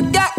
you got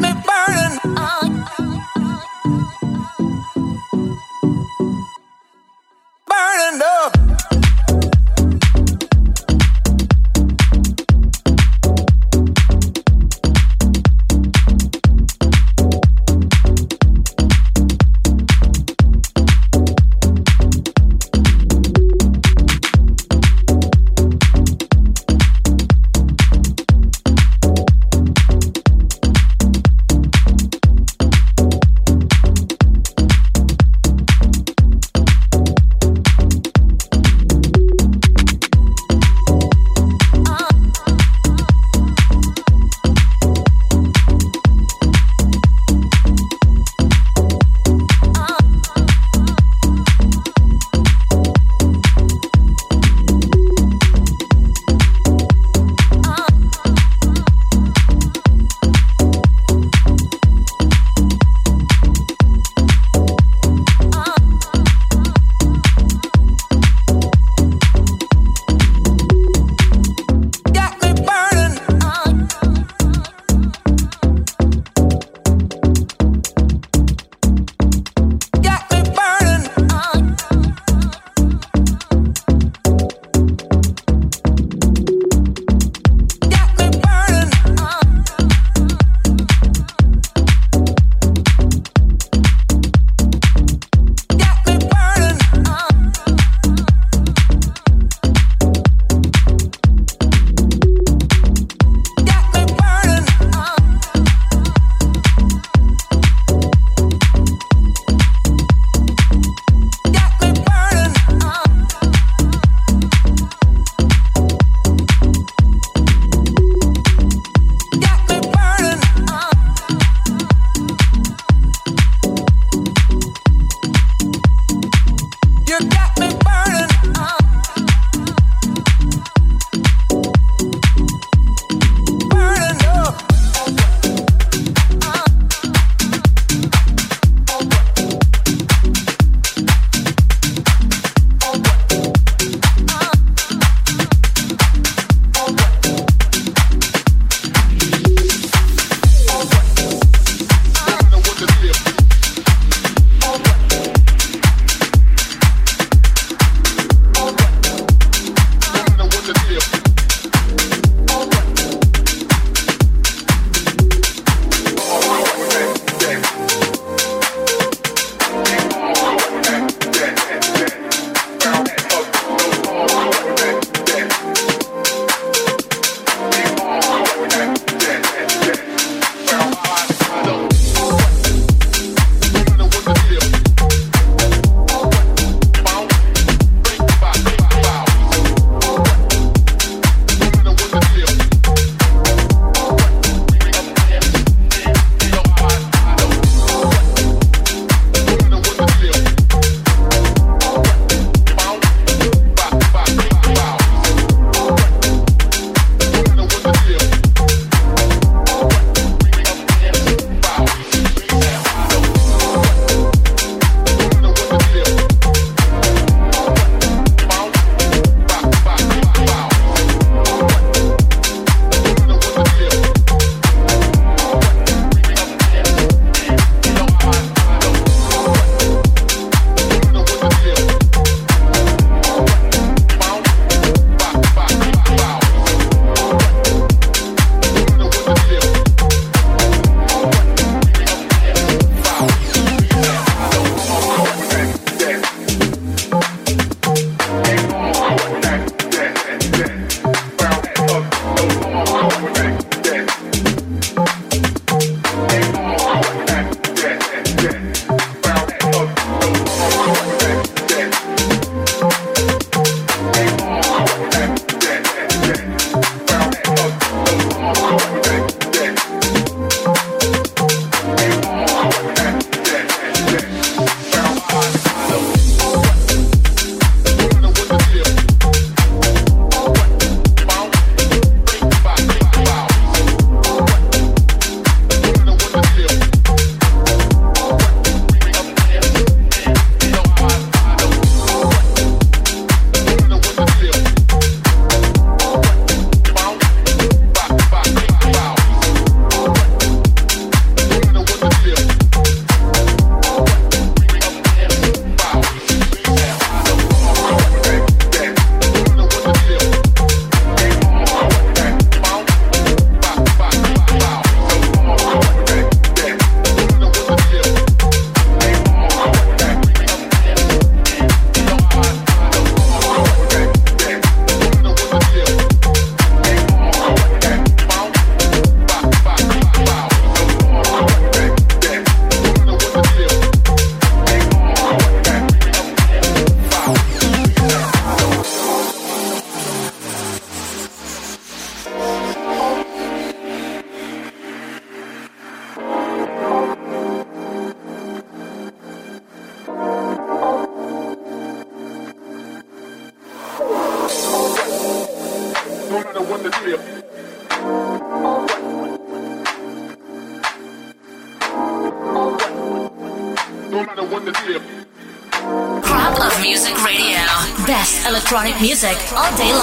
music all day long.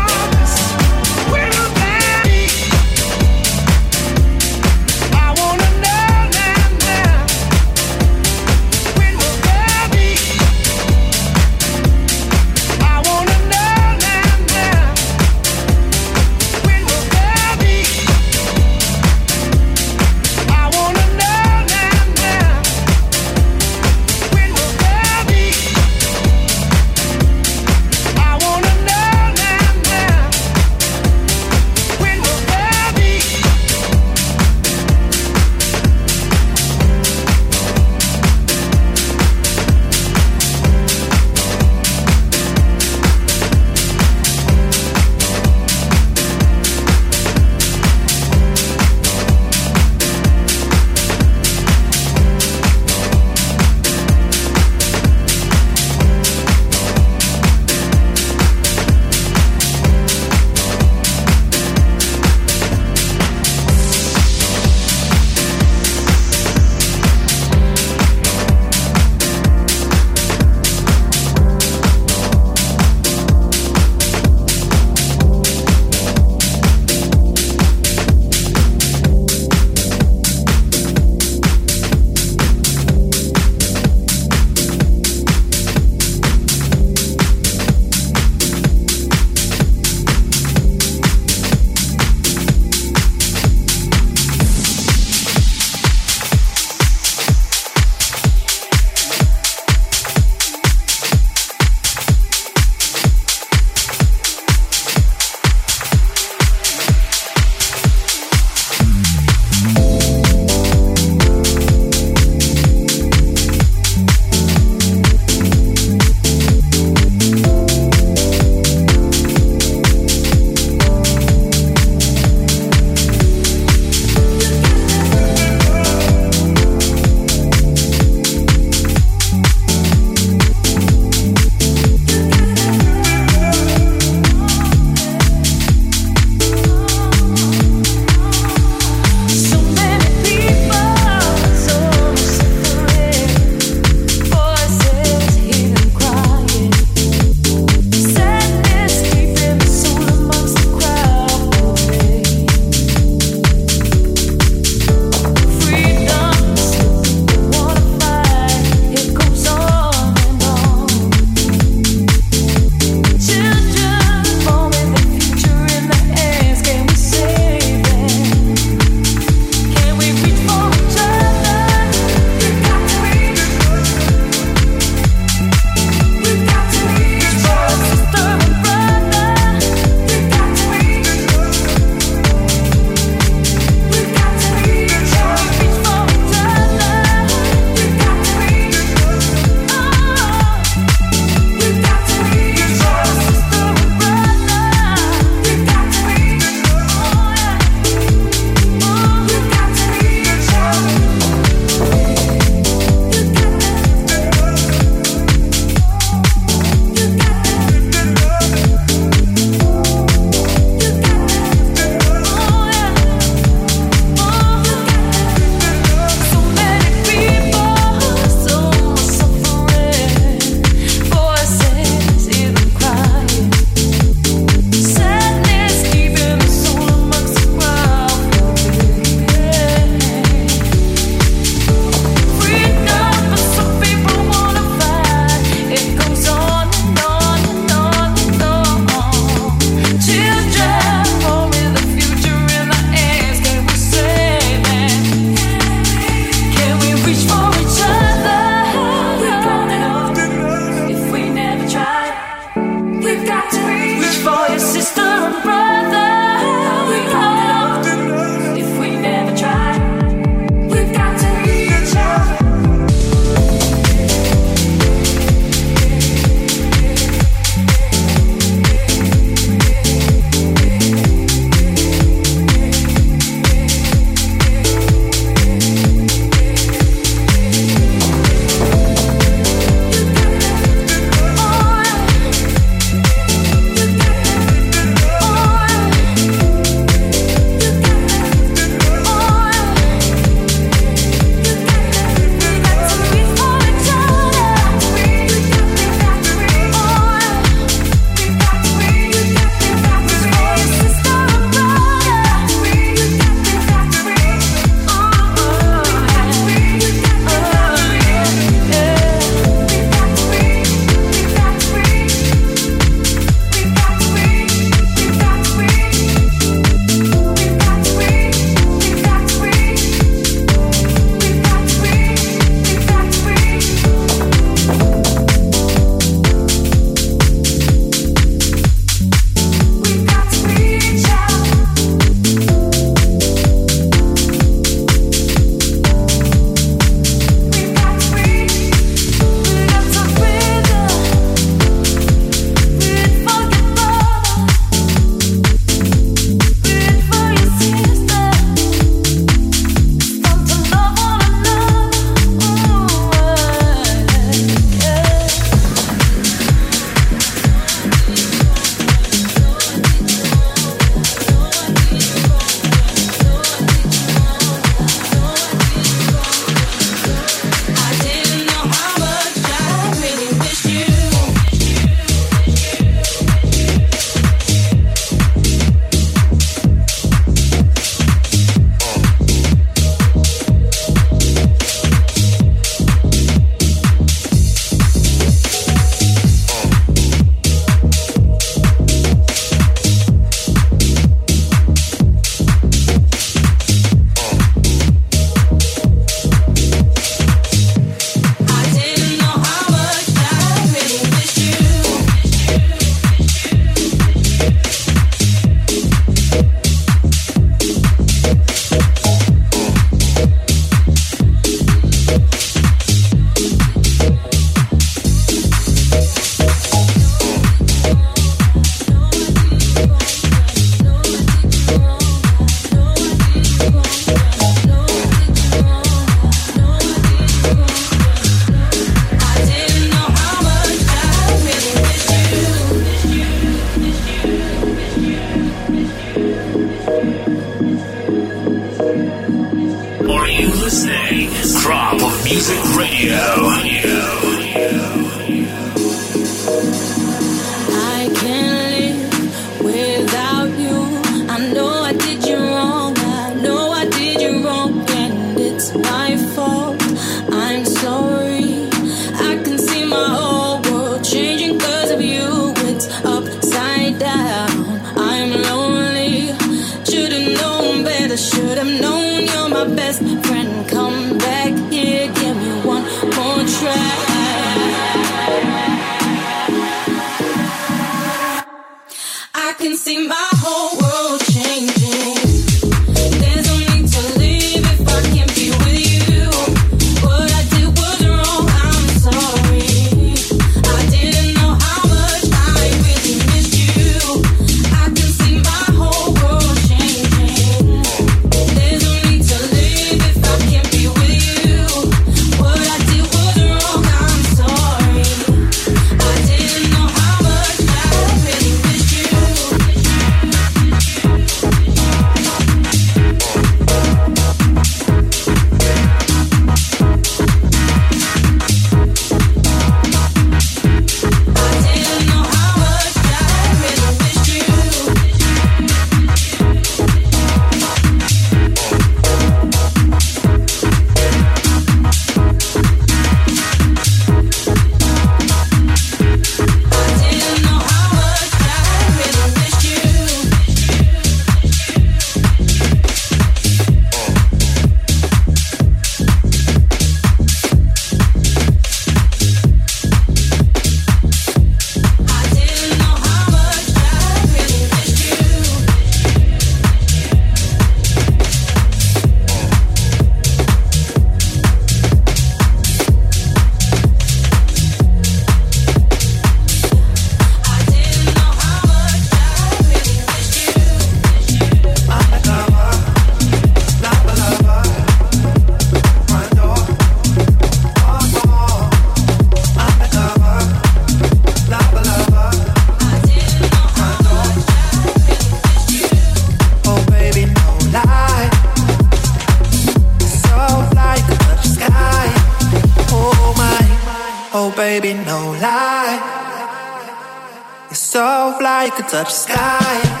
Touch of sky.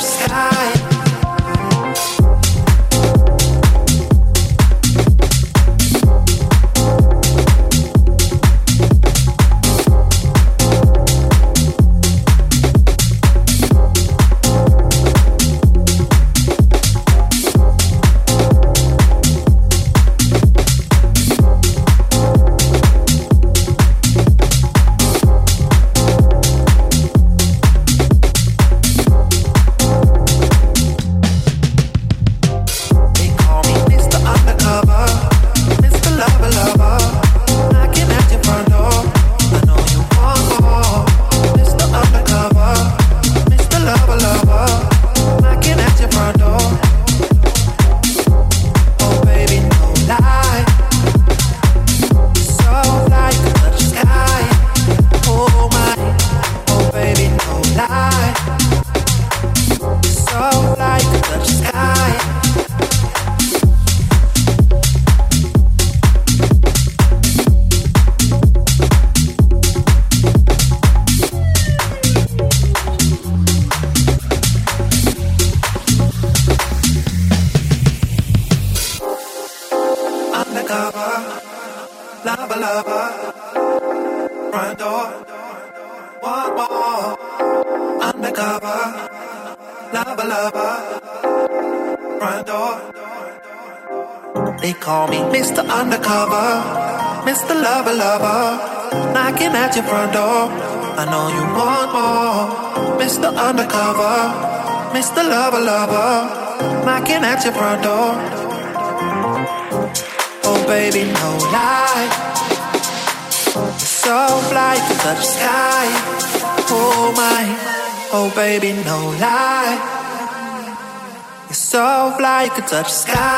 sky. Your front door. Oh baby, no lie. So fly to touch the sky. Oh my, oh baby, no lie. You're so fly, you could touch the sky.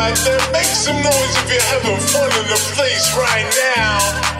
Out there? Make some noise if you're having fun in the place right now.